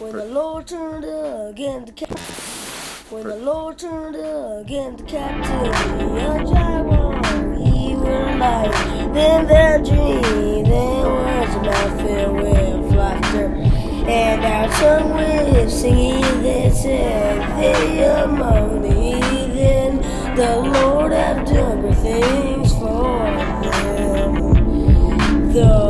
When the Lord turned again to cap- when the Lord turned again to captivity, a jaguar he will light. Then their dream, then words of filled with laughter, and our tongue with singing. They said, they among the heathen, the Lord hath done great things for them. The